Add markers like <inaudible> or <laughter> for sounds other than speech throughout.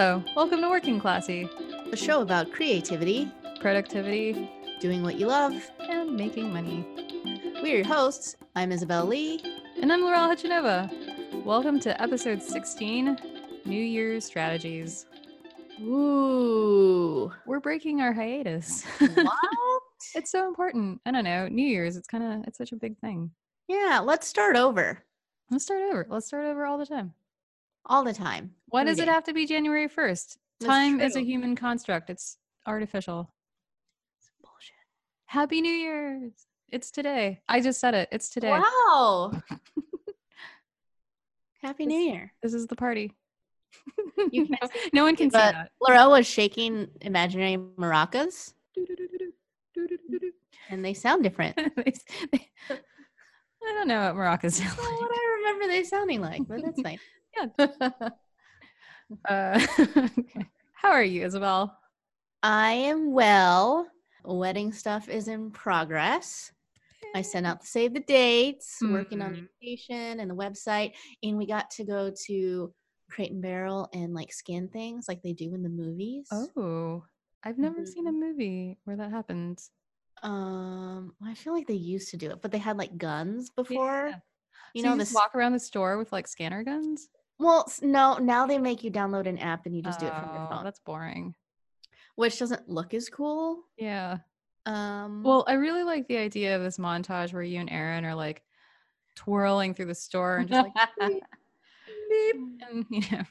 Hello, welcome to Working Classy, a show about creativity, productivity, doing what you love, and making money. We're your hosts. I'm Isabel Lee. And I'm Laurel Hechanova. Welcome to episode 16 New Year's Strategies. Ooh. We're breaking our hiatus. what? <laughs> it's so important. I don't know. New Year's, it's kind of it's such a big thing. Yeah, let's start over. Let's start over. Let's start over all the time. All the time. Why does it have to be January 1st? That's Time is a human construct. It's artificial. Bullshit. Happy New Year's. It's today. I just said it. It's today. Wow. <laughs> Happy New Year. This is the party. You <laughs> no, no one can see that. Laurel was shaking imaginary maracas, <laughs> and they sound different. They they- I don't know what maracas sound like. what I remember they sounding like, but that's nice. Yeah. <laughs> Uh, <laughs> okay. How are you, Isabel? I am well. Wedding stuff is in progress. I sent out the save the dates, working on the invitation and the website, and we got to go to Crate and Barrel and like scan things like they do in the movies. Oh, I've never seen a movie where that happens. Um, I feel like they used to do it, but they had like guns before. Yeah. You So know, you this. walk around the store with like scanner guns. Well, no, now they make you download an app and you just do it from your Oh, phone, That's boring. which doesn't look as cool. Yeah. Um, Well, I really like the idea of this montage where you and Aaron are like twirling through the store and just like beep, beep, <laughs> and <laughs> you know,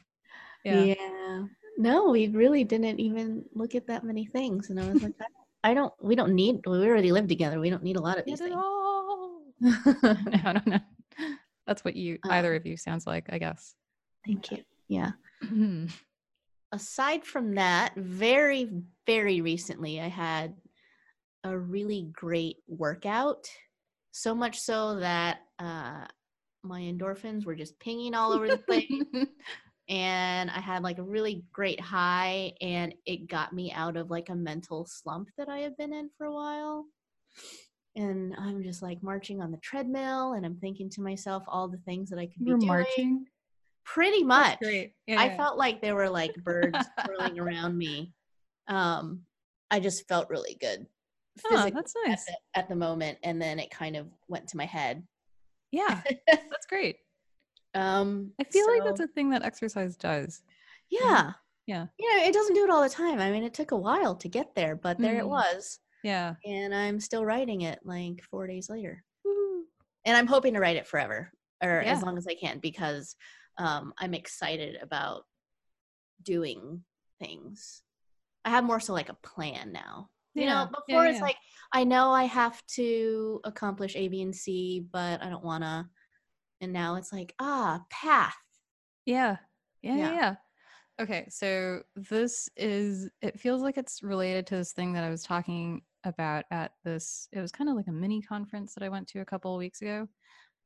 yeah. Yeah. No, we really didn't even look at that many things. And I was like, <laughs> I, I don't, we don't need, we already live together. We don't need a lot of these Get it things. all. no, I don't know. That's what you either Um, of you sounds like, I guess. Thank you. Yeah. Mhm. Aside from that, very, very recently, I had a really great workout. So much so that uh, my endorphins were just pinging all over the place. <laughs> and I had like a really great high, and it got me out of like a mental slump that I have been in for a while. And I'm just like marching on the treadmill, and I'm thinking to myself all the things that I could you be doing. marching. Pretty much. great. Yeah, I felt like there were like birds <laughs> swirling around me. Um, I just felt really good Oh, that's at, nice. the, at the moment, and then it kind of went to my head. Yeah, <laughs> that's great. Um, I feel like that's a thing that exercise does. yeah, Yeah. You know, it doesn't do it all the time. I mean, it took a while to get there, but there it Mhm. was, Yeah. and I'm still writing it like four days later. And I'm hoping to write it forever, or Yeah. as long as I can, because um, I'm excited about doing things. I have more so like a plan now. You Yeah, know, yeah, before it's yeah. like I know I have to accomplish A, B, and C, but I don't want to. And now it's like ah, path. Yeah. Yeah, yeah. Yeah. Yeah. Okay. So this is, it feels like it's related to this thing that I was talking about at this, it was kind of like a mini conference that I went to a couple of weeks ago.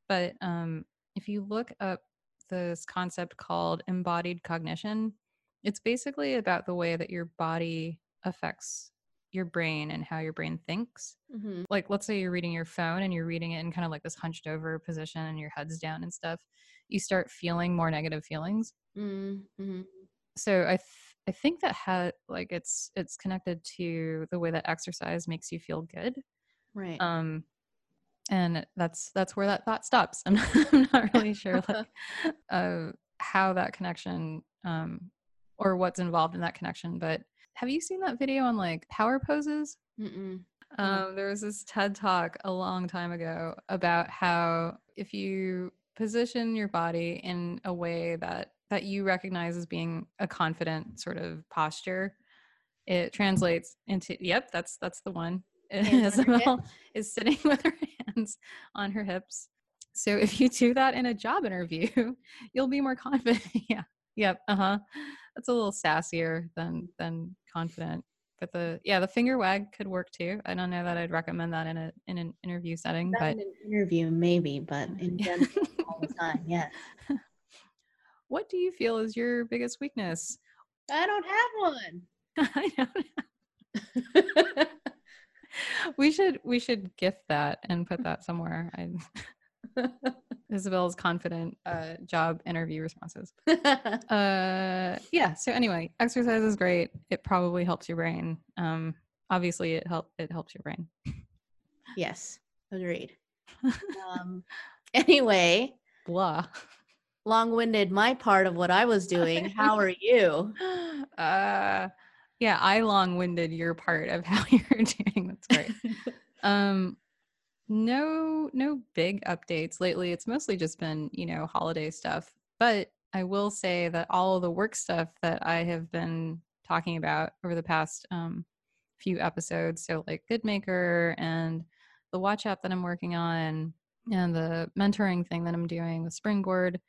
But um, if you look up this concept called embodied cognition, it's basically about the way that your body affects your brain and how your brain thinks. Mm-hmm. like let's say you're reading your phone and you're reading it in kind of like this hunched over position and your head's down and stuff you start feeling more negative feelings Mm-hmm. so i th- i think that ha- like it's it's connected to the way that exercise makes you feel good Right. um and that's that's where that thought stops <laughs> and i'm not really sure like <laughs> uh how that connection um or what's involved in that connection but have you seen that video on like power poses Mm-mm. um, there was this TED talk a long time ago about how if you position your body in a way that that you recognize as being a confident sort of posture, it translates into yep, that's that's the one. Hands on your Isabel is sitting <laughs> with her hands on her hips. So if you do that in a job interview, <laughs> you'll be more confident. <laughs> yeah. Yep. Uh-huh. That's a little sassier than than confident but the yeah the finger wag could work too i don't know that i'd recommend that in a in an interview setting Not but in an interview, maybe, but in general, all the time, yeah. what do you feel is your biggest weakness I don't have one. i know we should we should gift that and put that somewhere I, <laughs> Isabel's confident uh, job interview responses. <laughs> uh, yeah. So anyway, exercise is great. It probably helps your brain. Um, obviously, it help it helps your brain. yes, agreed. um, <laughs> anyway, blah. Long-winded. My part of what I was doing. How are you? Uh, yeah, I long-winded your part of <laughs> how you're doing. That's great. <laughs> um, no, no big updates lately. It's mostly just been, you know, holiday stuff. But I will say that all of the work stuff that I have been talking about over the past um, few episodes, so like Goodmaker and the watch app that I'm working on and the mentoring thing that I'm doing with Springboard,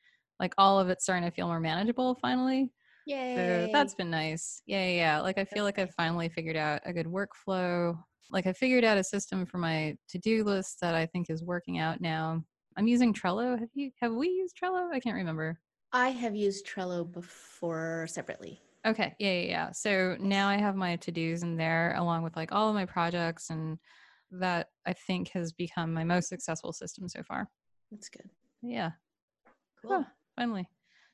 like all of it's starting to feel more manageable finally. Yay. So that's been nice. Yeah, yeah, yeah. Like I feel like I've finally figured out a good workflow like I figured out a system for my to-do list that I think is working out now. I'm using Trello. Have you have we used Trello? I can't remember. I have used Trello before separately. Okay. Yeah, yeah, yeah. So now I have my to-dos in there along with like all of my projects and that I think has become my most successful system so far. That's good. Yeah. Cool. Oh, finally.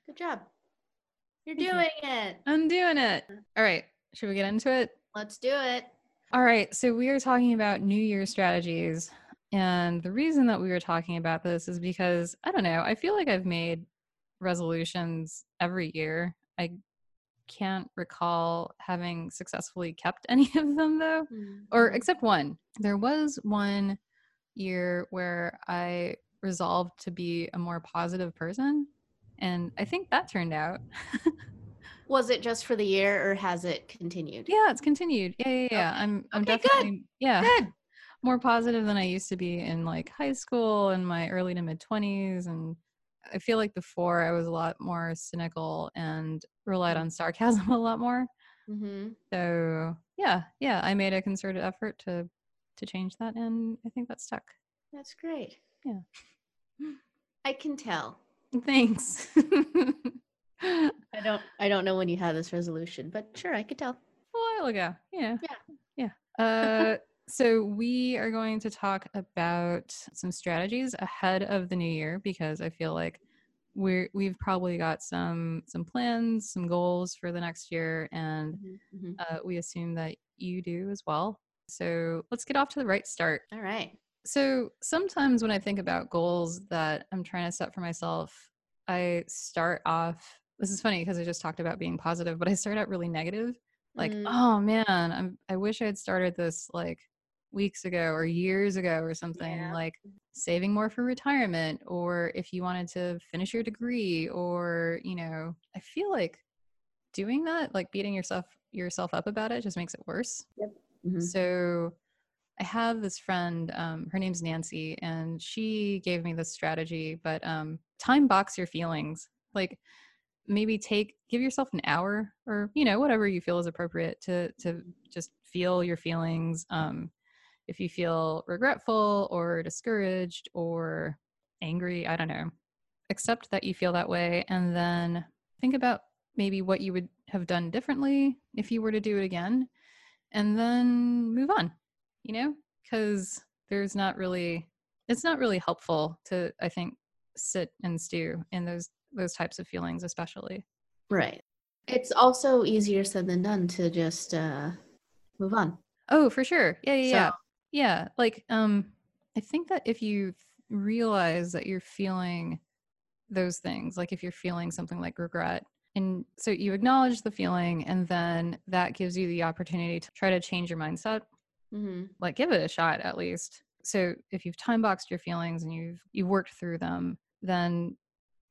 Good job. You're doing it. I'm doing it. All right. Should we get into it? Let's do it. All right. So we are talking about New Year strategies. And the reason that we were talking about this is because I don't know, I feel like I've made resolutions every year. I can't recall having successfully kept <laughs> any of them though, mm-hmm. or except one. There was one year where I resolved to be a more positive person. And I think that turned out. <laughs> was it just for the year or has it continued? Yeah, it's continued. Yeah, yeah, yeah. Okay. I'm I'm okay, definitely good. yeah. Good. <laughs> More positive than I used to be in like high school and my early to mid 20s and I feel like before I was a lot more cynical and relied on sarcasm <laughs> a lot more. Mm-hmm. So yeah, yeah, I made a concerted effort to to change that, and I think that stuck. That's great. Yeah, I can tell. Thanks. <laughs> I don't I don't know when you had this resolution, but sure, I could tell. A while ago. Yeah. Yeah. Yeah. Uh <laughs> so we are going to talk about some strategies ahead of the new year because I feel like we're we've probably got some some plans, some goals for the next year and mm-hmm. mm-hmm. uh, we assume that you do as well. So let's get off to the right start. All right. So sometimes when I think about goals that I'm trying to set for myself, I start off this is funny because I just talked about being positive, but I start out really negative. Like, mm. oh man, I'm I wish I had started this like weeks ago or years ago or something yeah. like saving more for retirement or if you wanted to finish your degree or you know i feel like doing that like beating yourself yourself up about it just makes it worse yep. Mm-hmm. so i have this friend um, her name's nancy and she gave me this strategy but um, time box your feelings. Like maybe take give yourself an hour or you know whatever you feel is appropriate to to just feel your feelings um if you feel regretful or discouraged or angry i don't know. Accept that you feel that way and then think about maybe what you would have done differently if you were to do it again and then move on you know because there's not really it's not really helpful to i think sit and stew in those those types of feelings especially. Right. It's also easier said than done to just uh move on. Oh for sure. Yeah yeah so, yeah yeah like um i think that if you realize that you're feeling those things like if you're feeling something like regret and so you acknowledge the feeling and then that gives you the opportunity to try to change your mindset mm-hmm. like give it a shot at least. So if you've time boxed your feelings and you've you've worked through them then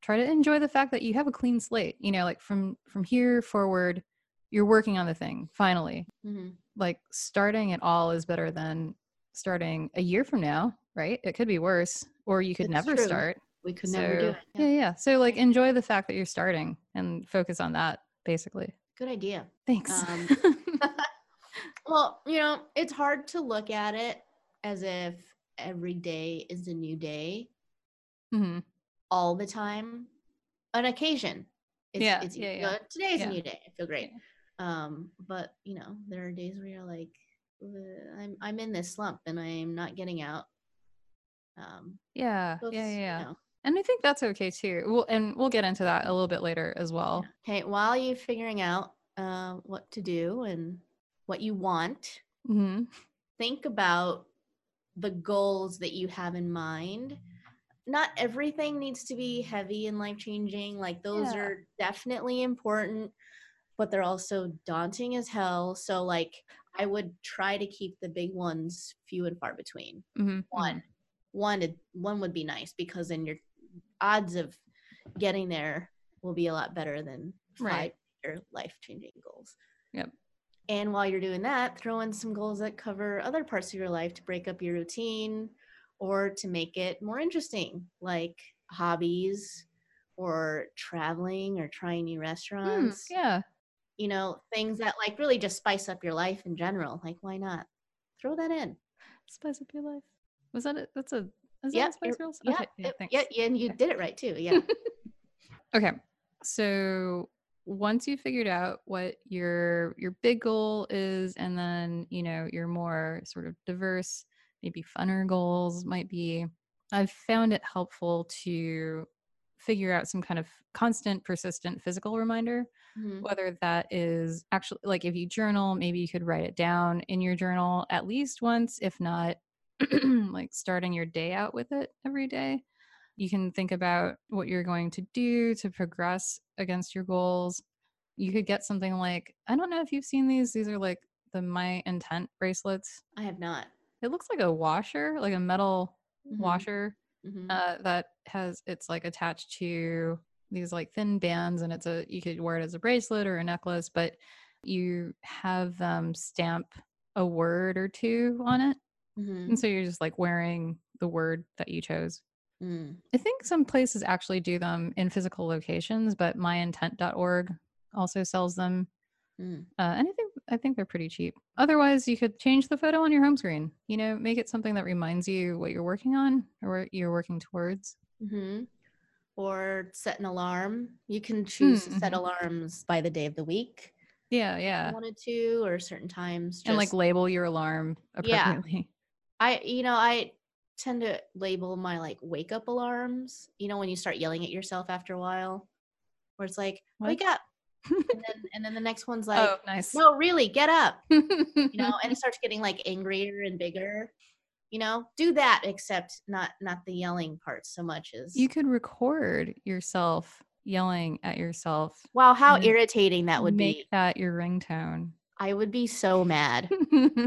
try to enjoy the fact that you have a clean slate you know like from from here forward you're working on the thing finally. Mm-hmm. like starting at all is better than starting a year from now right? It could be worse or you could it's never true. start. We could so, never do it. Yeah. yeah yeah. So like enjoy the fact that you're starting and focus on that basically. Good idea. Thanks. Um, <laughs> well you know it's hard to look at it as if every day is a new day mm-hmm all the time. An occasion. It's, yeah, it's yeah, yeah. Today's yeah. a new day. I feel great. Um, but you know, there are days where you're like, I'm I'm in this slump and I'm not getting out. Um, Yeah. so Yeah. Yeah. you know, And I think that's okay too. We'll, and we'll get into that a little bit later as well. Okay, while you're figuring out uh, what to do and what you want, hmm think about the goals that you have in mind. Not everything needs to be heavy and life changing. Like, those Yeah. are definitely important, but they're also daunting as hell. So, like, I would try to keep the big ones few and far between. hmm One, one, would- be nice because then your odds of getting there will be a lot better than Right. five life changing goals. And while you're doing that, throw in some goals that cover other parts of your life to break up your routine or to make it more interesting, like hobbies or traveling or trying new hmm, restaurants. yeah. You know, things that like really just spice up your life in general. Like, why not? Throw that in. Spice up your life. Was that it? That's a. Is Yeah, that Spice Girls? Yeah, Okay, yeah, it- yeah, yeah, and you Okay. did it right too. Yeah. <laughs> Okay. So once you figured out what your your big goal is and then, you know, your more sort of diverse, maybe funner goals might be, I've found it helpful to figure out some kind of constant persistent physical reminder Mhm. whether that is actually like if you journal maybe you could write it down in your journal at least once if not <clears throat> like starting your day out with it every day you can think about what you're going to do to progress against your goals you could get something like i don't know if you've seen these these are like the my intent bracelets I have not. it looks like a washer like a metal Mhm. washer Mhm. uh, that has it's like attached to these like thin bands and it's a you could wear it as a bracelet or a necklace but you have them stamp a word or two on it Mhm. and so you're just like wearing the word that you chose Mm. i think some places actually do them in physical locations but myintent.org also sells them Mm. uh, and i think i think they're pretty cheap otherwise you could change the photo on your home screen you know make it something that reminds you what you're working on or what you're working towards hmm Or set an alarm. You can choose to set mhm. alarms by the day of the week yeah if yeah you wanted to, or certain times. and like label your alarm appropriately. Yeah. I, you know, I tend to label my like wake up alarms. You know, when you start yelling at yourself after a while, where it's like, What? wake up, and <laughs> then and then the next one's oh, like, oh, nice. no, really, get up. <laughs> You know, and it starts getting like angrier and bigger. You know, do that, except not not the yelling part so much as you could record yourself yelling at yourself. wow, how irritating that would Make be. that your ringtone. I would be so mad. <laughs>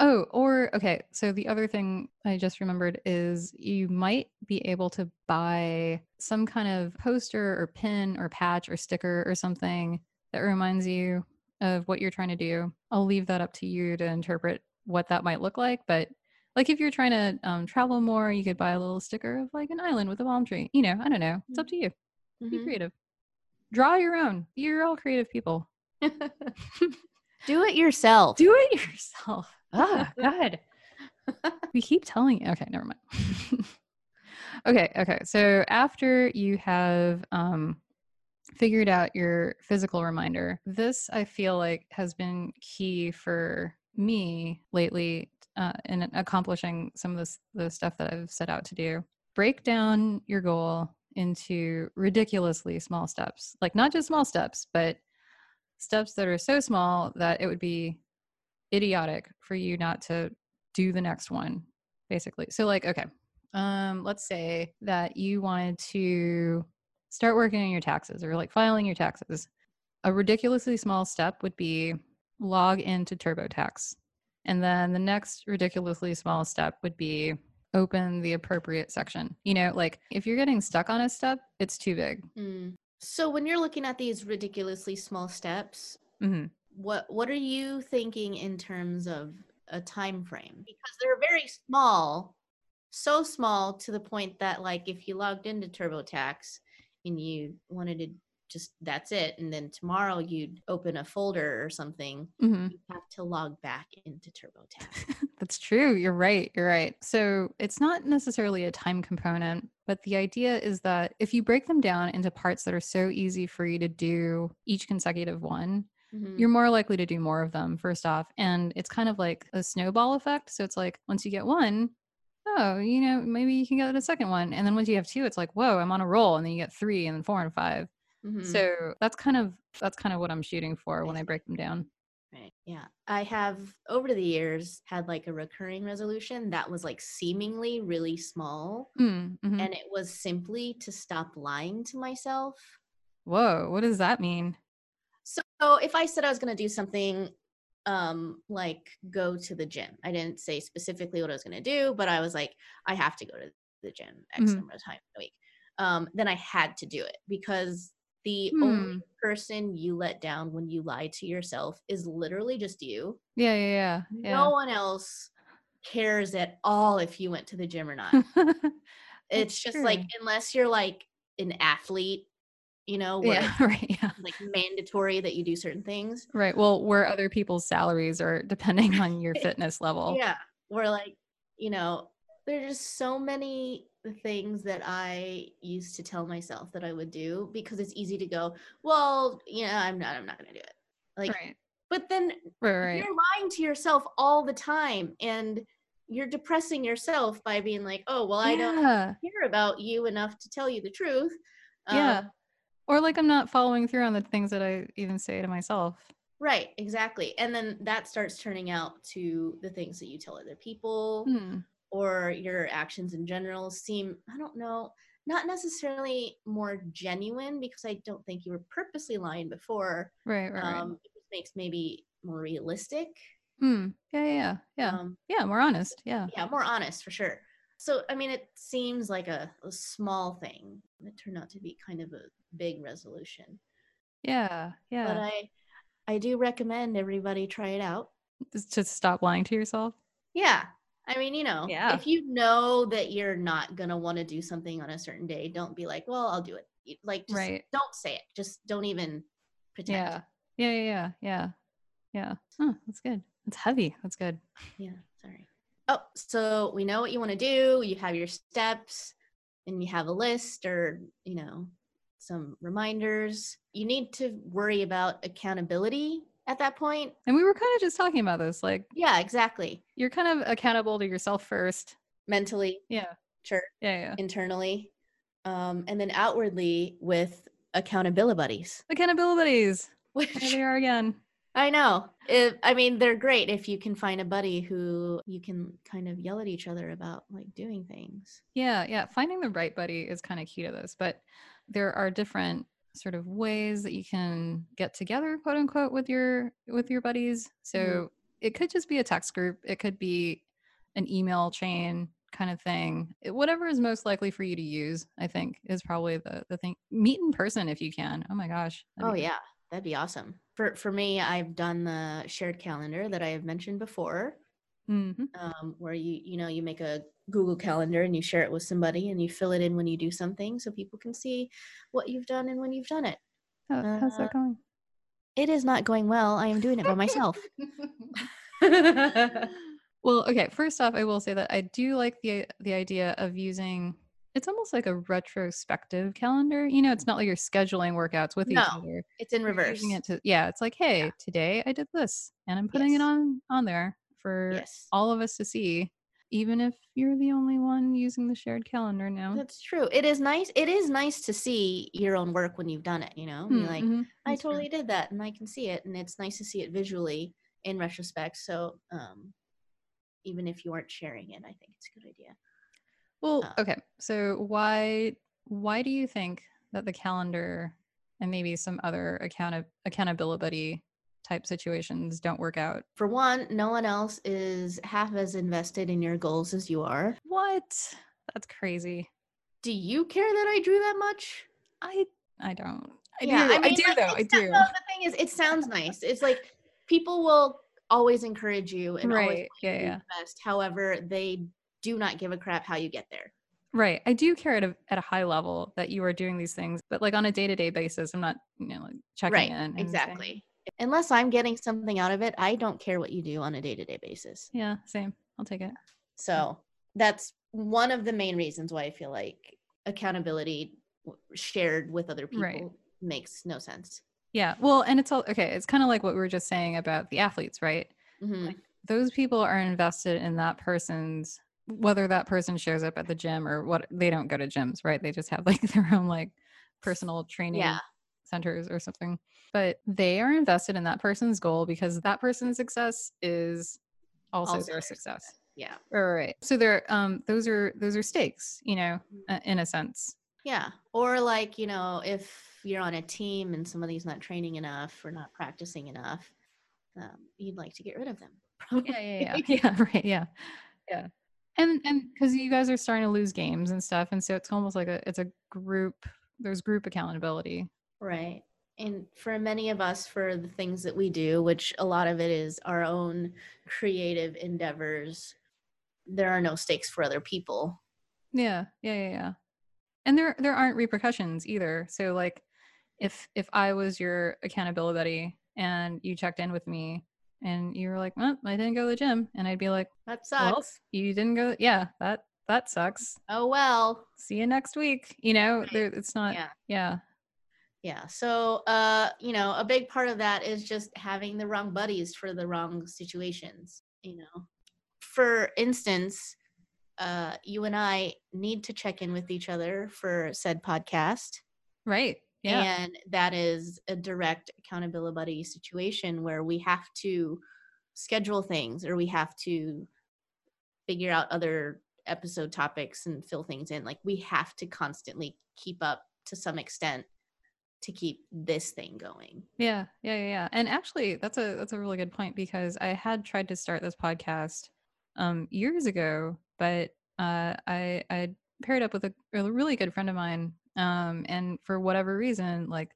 oh, or okay. So the other thing I just remembered is you might be able to buy some kind of poster or pin or patch or sticker or something that reminds you of what you're trying to do. I'll leave that up to you to interpret what that might look like. But like if you're trying to um, travel more, you could buy a little sticker of like an island with a palm tree. You know, I don't know. It's up to you. Be Mhm. creative. Draw your own. You're all creative people. <laughs> do it yourself. Do it yourself. Ah, <laughs> God. <laughs> we keep telling you. Okay, never mind. <laughs> okay, okay. So after you have um, figured out your physical reminder, this I feel like has been key for me lately uh, in accomplishing some of this the stuff that I've set out to do. Break down your goal into ridiculously small steps, like not just small steps, but steps that are so small that it would be idiotic for you not to do the next one basically. So like okay um let's say that you wanted to start working on your taxes or like filing your taxes. A ridiculously small step would be log into turbotax. And then the next ridiculously small step would be open the appropriate section. You know like if you're getting stuck on a step it's too big. Mm. So when you're looking at these ridiculously small steps, hmm what what are you thinking in terms of a time frame? Because they're very small, so small to the point that like if you logged into TurboTax and you wanted to just that's it, and then tomorrow you'd open a folder or something, hmm you have to log back into TurboTax. <laughs> That's true. You're right. You're right. So it's not necessarily a time component, but the idea is that if you break them down into parts that are so easy for you to do each consecutive one, Mhm. you're more likely to do more of them, first off. And it's kind of like a snowball effect. So it's like once you get one, oh, you know, maybe you can get a second one. And then once you have two, it's like, whoa, I'm on a roll. And then you get three and then four and 5 Mhm. So that's kind of that's kind of what I'm shooting for when I break them down. Right. Yeah. I have over the years had like a recurring resolution that was like seemingly really small. Mm, mhm. And it was simply to stop lying to myself. Whoa, what does that mean? So if I said I was going to do something um like go to the gym, I didn't say specifically what I was going to do, but I was like, I have to go to the gym X Mhm. number of times a week. Um, then I had to do it because the Hmm. only person you let down when you lie to yourself is literally just you. Yeah, yeah, yeah. yeah. no one else cares at all if you went to the gym or not. <laughs> it's just like unless you're like an athlete, you know, yeah, <laughs> right. Yeah. like mandatory that you do certain things. Right. Well, where um other people's salaries are depending <laughs> on your fitness level. Yeah. Where like, you know, there's just so many things that I used to tell myself that I would do because it's easy to go, well, yeah, I'm not I'm not gonna do it. Like right. but then Right. Right. you're lying to yourself all the time and you're depressing yourself by being like oh well i don't yeah. care about you enough to tell you the truth Yeah. Um, Or like I'm not following through on the things that I even say to myself. right exactly and then that starts turning out to the things that you tell other people Hmm. or your actions in general seem i don't know not necessarily more genuine because i don't think you were purposely lying before Right. Right. right. um it just makes maybe more realistic Hmm. Yeah. Yeah. Yeah. Yeah. um yeah. More honest. Yeah. yeah more honest for sure so i mean it seems like a, a small thing it turned out to be kind of a big resolution Yeah. Yeah. but i i do recommend everybody try it out Just to stop lying to yourself. yeah i mean you know Yeah. if you know that you're not gonna want to do something on a certain day don't be like well i'll do it like just Right. don't say it just don't even pretend Yeah. Yeah. Yeah. Yeah. Yeah. Yeah. Huh, that's good. that's heavy. That's good. Yeah, sorry. Oh, so we know what you want to do. You have your steps and you have a list or, you know, some reminders. You need to worry about accountability at that point. And we were kind of just talking about this. Like Yeah, exactly. you're kind of accountable to yourself first. Mentally, Yeah. sure, Yeah. Yeah. internally, um, and then outwardly with accountability buddies. Accountabilities. There Which they are again. I know. If, I mean, they're great if you can find a buddy who you can kind of yell at each other about like doing things. Yeah, yeah. Finding the right buddy is kind of key to this, but there are different sort of ways that you can get together, quote unquote, with your with your buddies. So Mhm. it could just be a text group. It could be an email chain kind of thing. It- whatever is most likely for you to use, I think, is probably the the thing. Meet in person if you can. Oh my gosh. Oh yeah, that'd be awesome. For for me, I've done the shared calendar that I have mentioned before, Mhm. um, where you you know you make a Google calendar and you share it with somebody and you fill it in when you do something so people can see what you've done and when you've done it. How- how's Uh, that going? It is not going well. I am doing it by myself. <laughs> <laughs> Well, okay. First off, I will say that I do like the the idea of using. It's almost like a retrospective calendar. You know, it's not like you're scheduling workouts with No, each other. it's in reverse. it to, yeah, it's like, hey, today I did this, and I'm putting Yes. it on on there for Yes, all of us to see, even if you're the only one using the shared calendar now. that's true. It is nice. It is nice to see your own work when you've done it. You know, Hmm, you're like, mhm, I that's true. totally did that, and I can see it, and it's nice to see it visually in retrospect. So, um, even if you aren't sharing it, I think it's a good idea. Well, Uh, okay. So why why do you think that the calendar and maybe some other account accountability type situations don't work out? For one, no one else is half as invested in your goals as you are. What? That's crazy. Do you care that I drew that much? I I don't. I Yeah, do. I I, do like, though. I do. no, the thing is, it sounds nice. It's like people will always encourage you and always Right. you Yeah, yeah. best. However, they do not give a crap how you get there. Right. I do care at a at a high level that you are doing these things, but like on a day to day basis, I'm not you know like checking Right. in. saying- Exactly. Unless I'm getting something out of it, I don't care what you do on a day to day basis. yeah. Same. I'll take it. So that's one of the main reasons why I feel like accountability shared with other people Right. makes no sense. Yeah. Well, and it's all okay. It's kind of like what we were just saying about the athletes, right? Mhm. Like those people are invested in that person's whether that person shows up at the gym or what they don't go to gyms, right? They just have like <laughs> their own like personal training Yeah. centers or something. But they are invested in that person's goal because that person's success is also, Also their their success. Yeah. Right, right, right. So they're um those are those are stakes, you know, uh, in a sense. Yeah. Or like, you know, if you're on a team and somebody's not training enough or not practicing enough, um, you'd like to get rid of them. <laughs> Yeah, yeah, yeah. yeah, <laughs> right. Yeah. Yeah. And and because you guys are starting to lose games and stuff, and so it's almost like a it's a group. There's group accountability. Right. And for many of us, for the things that we do, which a lot of it is our own creative endeavors, there are no stakes for other people. Yeah, yeah, yeah, yeah. And there there aren't repercussions either. So like, if if I was your accountability buddy and you checked in with me and you were like, "Well, I didn't go to the gym," and I'd be like, That "Well, sucks. you didn't go. Yeah, that that sucks. oh, well. See you next week." You know, Right. there it's not. Yeah. Yeah. Yeah. So, uh, you know, a big part of that is just having the wrong buddies for the wrong situations, you know. For instance, uh, you and I need to check in with each other for said podcast. Right. Yeah. And that is a direct accountability buddy situation where we have to schedule things or we have to figure out other episode topics and fill things in. Like we have to constantly keep up to some extent to keep this thing going. Yeah, yeah, yeah, yeah. And actually, that's a that's a really good point because I had tried to start this podcast um years ago, but uh I I paired up with a, a really good friend of mine um and for whatever reason like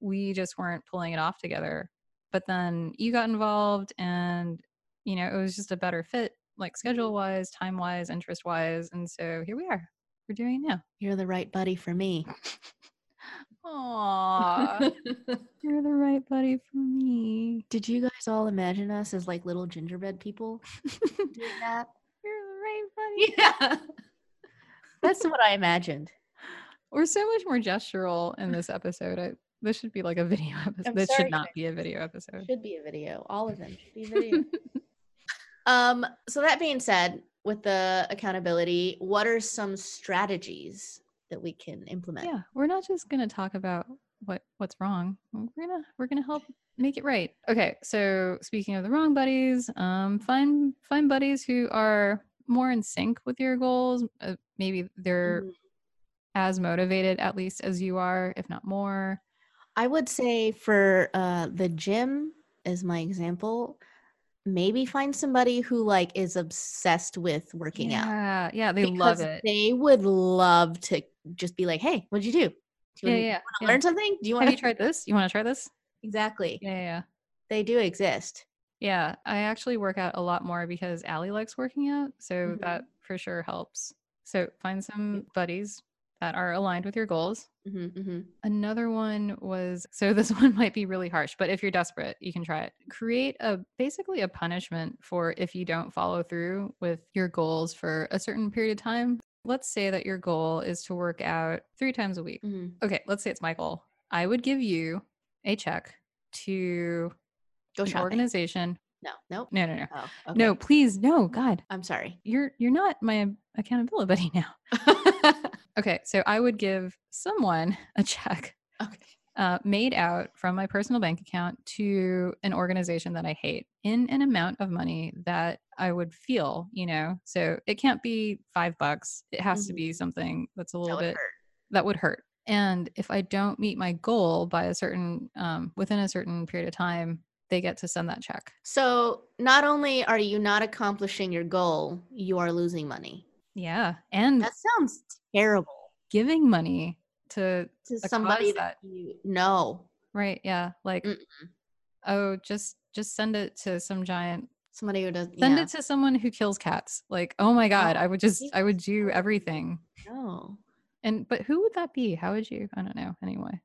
we just weren't pulling it off together. But then you got involved and you know, it was just a better fit like schedule-wise, time-wise, interest-wise, and so here we are. We're doing it now. You're the right buddy for me. <laughs> Aww, <laughs> you're the right buddy for me. Did you guys all imagine us as like little gingerbread people <laughs> doing that? You're the right buddy. Yeah. That's what I imagined. We're so much more gestural in this episode. I, this should be like a <laughs> video episode. I'm This sorry, should not be a video episode. Should be a video. All of them should be video. <laughs> um, so that being said, with the accountability, what are some strategies that we can implement? yeah, we're not just gonna talk about what what's wrong. We're gonna we're gonna help make it right. Okay, so speaking of the wrong buddies, um, find find buddies who are more in sync with your goals. Uh, maybe they're Mhm. As motivated at least as you are, if not more. I would say for uh, the gym, as my example, maybe find somebody who like is obsessed with working out. Yeah, yeah, they love it. They would love to just be like, "Hey, what'd you do? Do you yeah, wanna- yeah, yeah. learn something? Do you want to try this? You want to try this? exactly? Yeah, yeah, yeah. They do exist. Yeah, I actually work out a lot more because Allie likes working out, so Mhm. that for sure helps. So find some buddies that are aligned with your goals. hmm hmm Another one was so <laughs> this one might be really harsh, but if you're desperate, you can try it. Create a basically a punishment for if you don't follow through with your goals for a certain period of time. Let's say that your goal is to work out 3 times a week. hmm Okay, let's say it's my goal. I would give you a check to Go an organization. No, nope. No, no, no. Oh, okay. No, please, no, God. I'm sorry. You're you're not my accountability buddy <laughs> now. <laughs> Okay, so I would give someone <laughs> a check okay. uh, made out from my personal bank account to an organization that I hate in an amount of money that I would feel, you know. So it can't be five bucks. It has to Mhm. be something that's a little would bit hurt. that would hurt. And if I don't meet my goal by a certain um, within a certain period of time, they get to send that check. So not only are you not accomplishing your goal, you are losing money. Yeah, and That sounds terrible giving money to to somebody that that- you know. right, yeah, like Mm-mm. oh, just just send it to some giant Somebody who does send yeah. it to someone who kills cats. Like, oh my oh, god, Oh, I would just I would do everything. No. And but who would that be? How would you? I don't know. Anyway.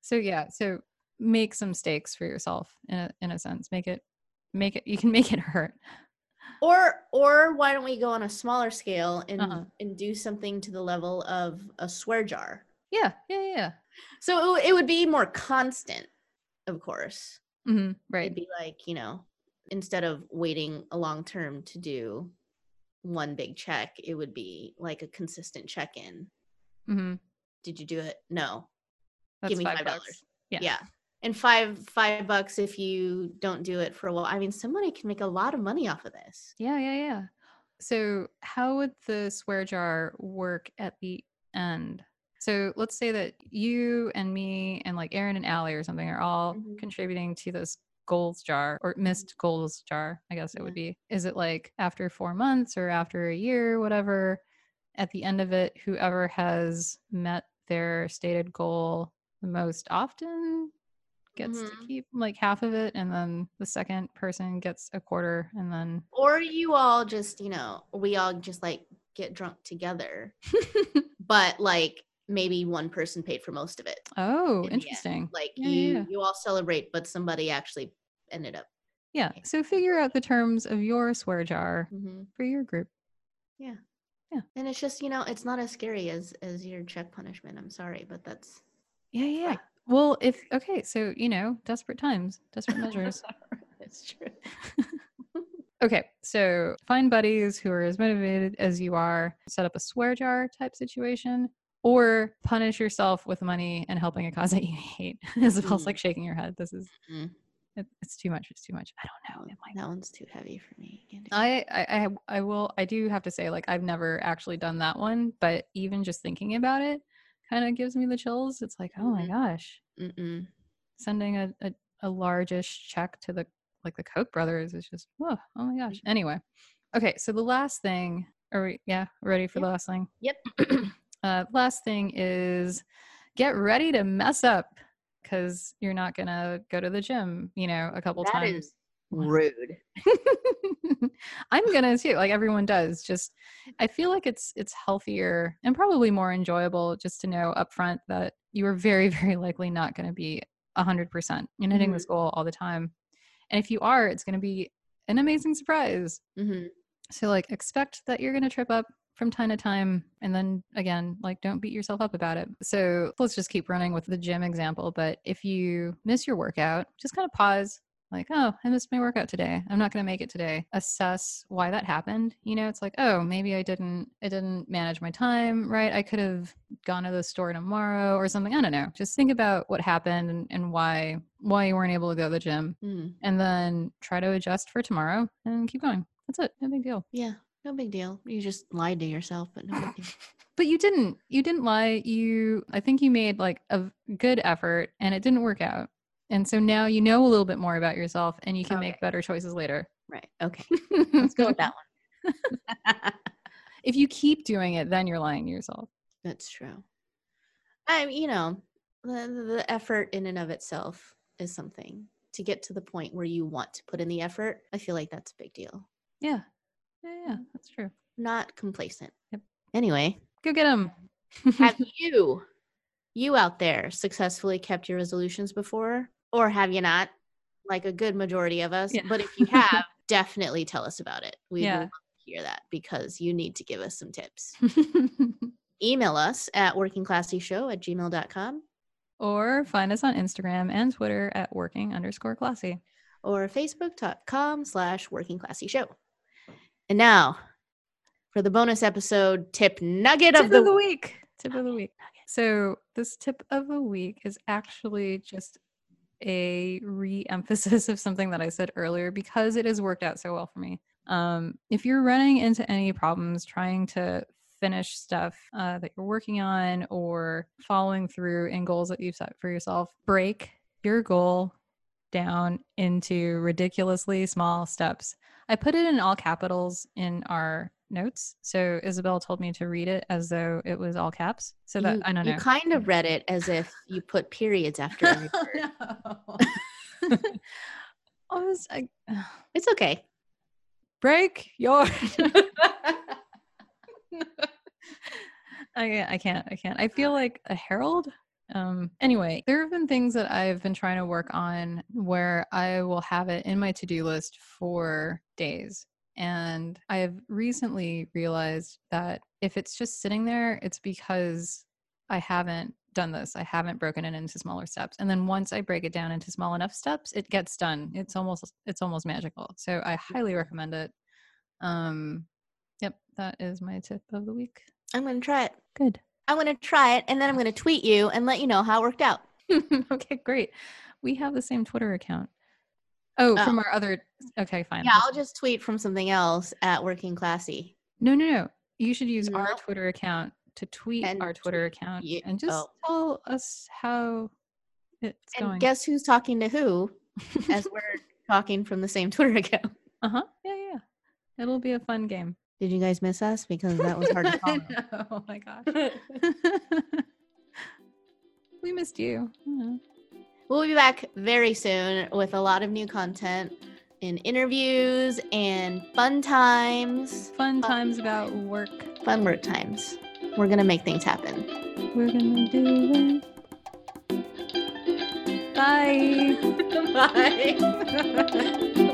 So yeah, so make some stakes for yourself in a in a sense. Make it make it you can make it hurt. Or or why don't we go on a smaller scale and Uh-huh. and do something to the level of a swear jar? Yeah, yeah, yeah. So it, w- it would be more constant, of course. Mhm, right. It'd be like, you know, instead of waiting a long term to do one big check, it would be like a consistent check in. hmm Did you do it? No. That's Give me five $5. Yeah. Yeah. And five five bucks if you don't do it for a while. I mean, somebody can make a lot of money off of this. Yeah, yeah, yeah. So, how would the swear jar work at the end? So, let's say that you and me and like Aaron and Allie or something are all Mhm. contributing to this goals jar or missed goals jar, I guess it would be. Is it like after four months or after a year, whatever? At the end of it, whoever has met their stated goal the most often gets to Mhm. keep like half of it, and then the second person gets a quarter, and then Or you all just, you know, we all just like get drunk together, <laughs> but like maybe one person paid for most of it. Oh, in interesting. Like Yeah, you yeah, you all celebrate, but somebody actually ended up. Yeah. So figure out the terms of your swear jar hmm for your group. Yeah. Yeah. And it's just, you know, it's not as scary as as your check punishment. I'm sorry, but that's Yeah, yeah. Right. Well, if okay, so you know, desperate times, desperate measures. <laughs> it's true. <laughs> okay, so find buddies who are as motivated as you are. Set up a swear jar type situation, or punish yourself with money and helping a cause that you hate. <laughs> Isabel's Mm. like shaking your head. This is Mm. it, it's too much. It's too much. I don't know. It might That one's too heavy for me. Can't do it. I, I I I will I do have to say like I've never actually done that one, but even just thinking about it kind of gives me the chills. It's like, oh my Mhm. gosh, Mm-mm. sending a, a, a largish check to the like the Koch brothers is just oh, oh my gosh. Anyway. Okay, so the last thing are we yeah, ready for the last thing? Yep. <clears throat> uh last thing is get ready to mess up because you're not gonna go to the gym, you know, a couple That times. is rude. <laughs> I'm gonna too. Like everyone does. Just I feel like it's it's healthier and probably more enjoyable just to know upfront that you are very, <laughs> very likely not gonna be hundred percent in hitting this goal all the time. And if you are, it's gonna be an amazing surprise. hmm So like expect that you're gonna trip up from time to time and then again like don't beat yourself up about it so let's just keep running with the gym example but if you miss your workout just kind of pause like oh i missed my workout today. I'm not going to make it today. Assess why that happened you know? It's like oh maybe i didn't i didn't manage my time right. I could have gone to the store tomorrow or something. I don't know. Just think about what happened and, and why why you weren't able to go to the gym. Mm. and then try to adjust for tomorrow and keep going. That's it. No big deal. Yeah, no big deal. You just lied to yourself, but no big deal. <laughs> but you didn't you didn't lie. You i think you made like a good effort and it didn't work out and so now you know a little bit more about yourself and you can make better choices later Right. Okay. Let's go with that <laughs> one. if you keep doing it then you're lying to yourself That's true. I, mean, you know, the, the effort in and of itself is something to get to the point where you want to put in the effort. I feel like that's a big deal. yeah yeah, yeah that's true Not complacent. Yep. Anyway, go get them have <laughs> you, you out there, successfully kept your resolutions before, or have you not? Like a good majority of us. Yeah. But if you <laughs> have, definitely tell us about it. We Yeah. would love to hear that because you need to give us some tips. <laughs> Email us at workingclassyshow at gmail.com or find us on instagram and twitter at working underscore classy or facebook.com slash working classy show. And now for the bonus episode tip nugget tip of the, week tip of the week so this tip of the week is actually just a re-emphasis of something that i said earlier because it has worked out so well for me. Um, if you're running into any problems trying to finish stuff uh, that you're working on or following through in goals that you've set for yourself break your goal down into ridiculously small steps. I put it in all capitals in our notes. So Isabel told me to read it as though it was all caps. So that you, I don't know. you kind of read it as if you put periods after every <laughs> word. <laughs> I was I, <sighs> It's okay. break your. <laughs> I I can't I can't. I feel <sighs> like a herald. Um. Anyway, there have been things that I've been trying to work on where I will have it in my to do list for days. And I have recently realized that if it's just sitting there, it's because I haven't done this. I haven't broken it into smaller steps. And then once I break it down into small enough steps, it gets done. It's almost it's almost magical. So I highly recommend it. Um Yep, that is my tip of the week. I'm going to try it. Good. I'm going to try it and then I'm going to tweet you and let you know how it worked out. <laughs> okay, great. We have the same Twitter account. Oh, Oh. from our other. Okay, fine. Yeah, I'll just tweet from something else at Working Classy. No, no, no. You should use our Twitter account to tweet And our Twitter account you- and just oh. tell us how it's And going. guess who's talking to who <laughs> as we're talking from the same <laughs> Twitter account. uh huh. Yeah, yeah. It'll be a fun game. Did you guys miss us? Because that was hard to <laughs> follow. Oh my gosh. we missed you. We'll be back very soon with a lot of new content in interviews and fun times, Fun times about work. fun work times. We're going to make things happen. We're gonna do it. Bye. <laughs> Bye. <laughs>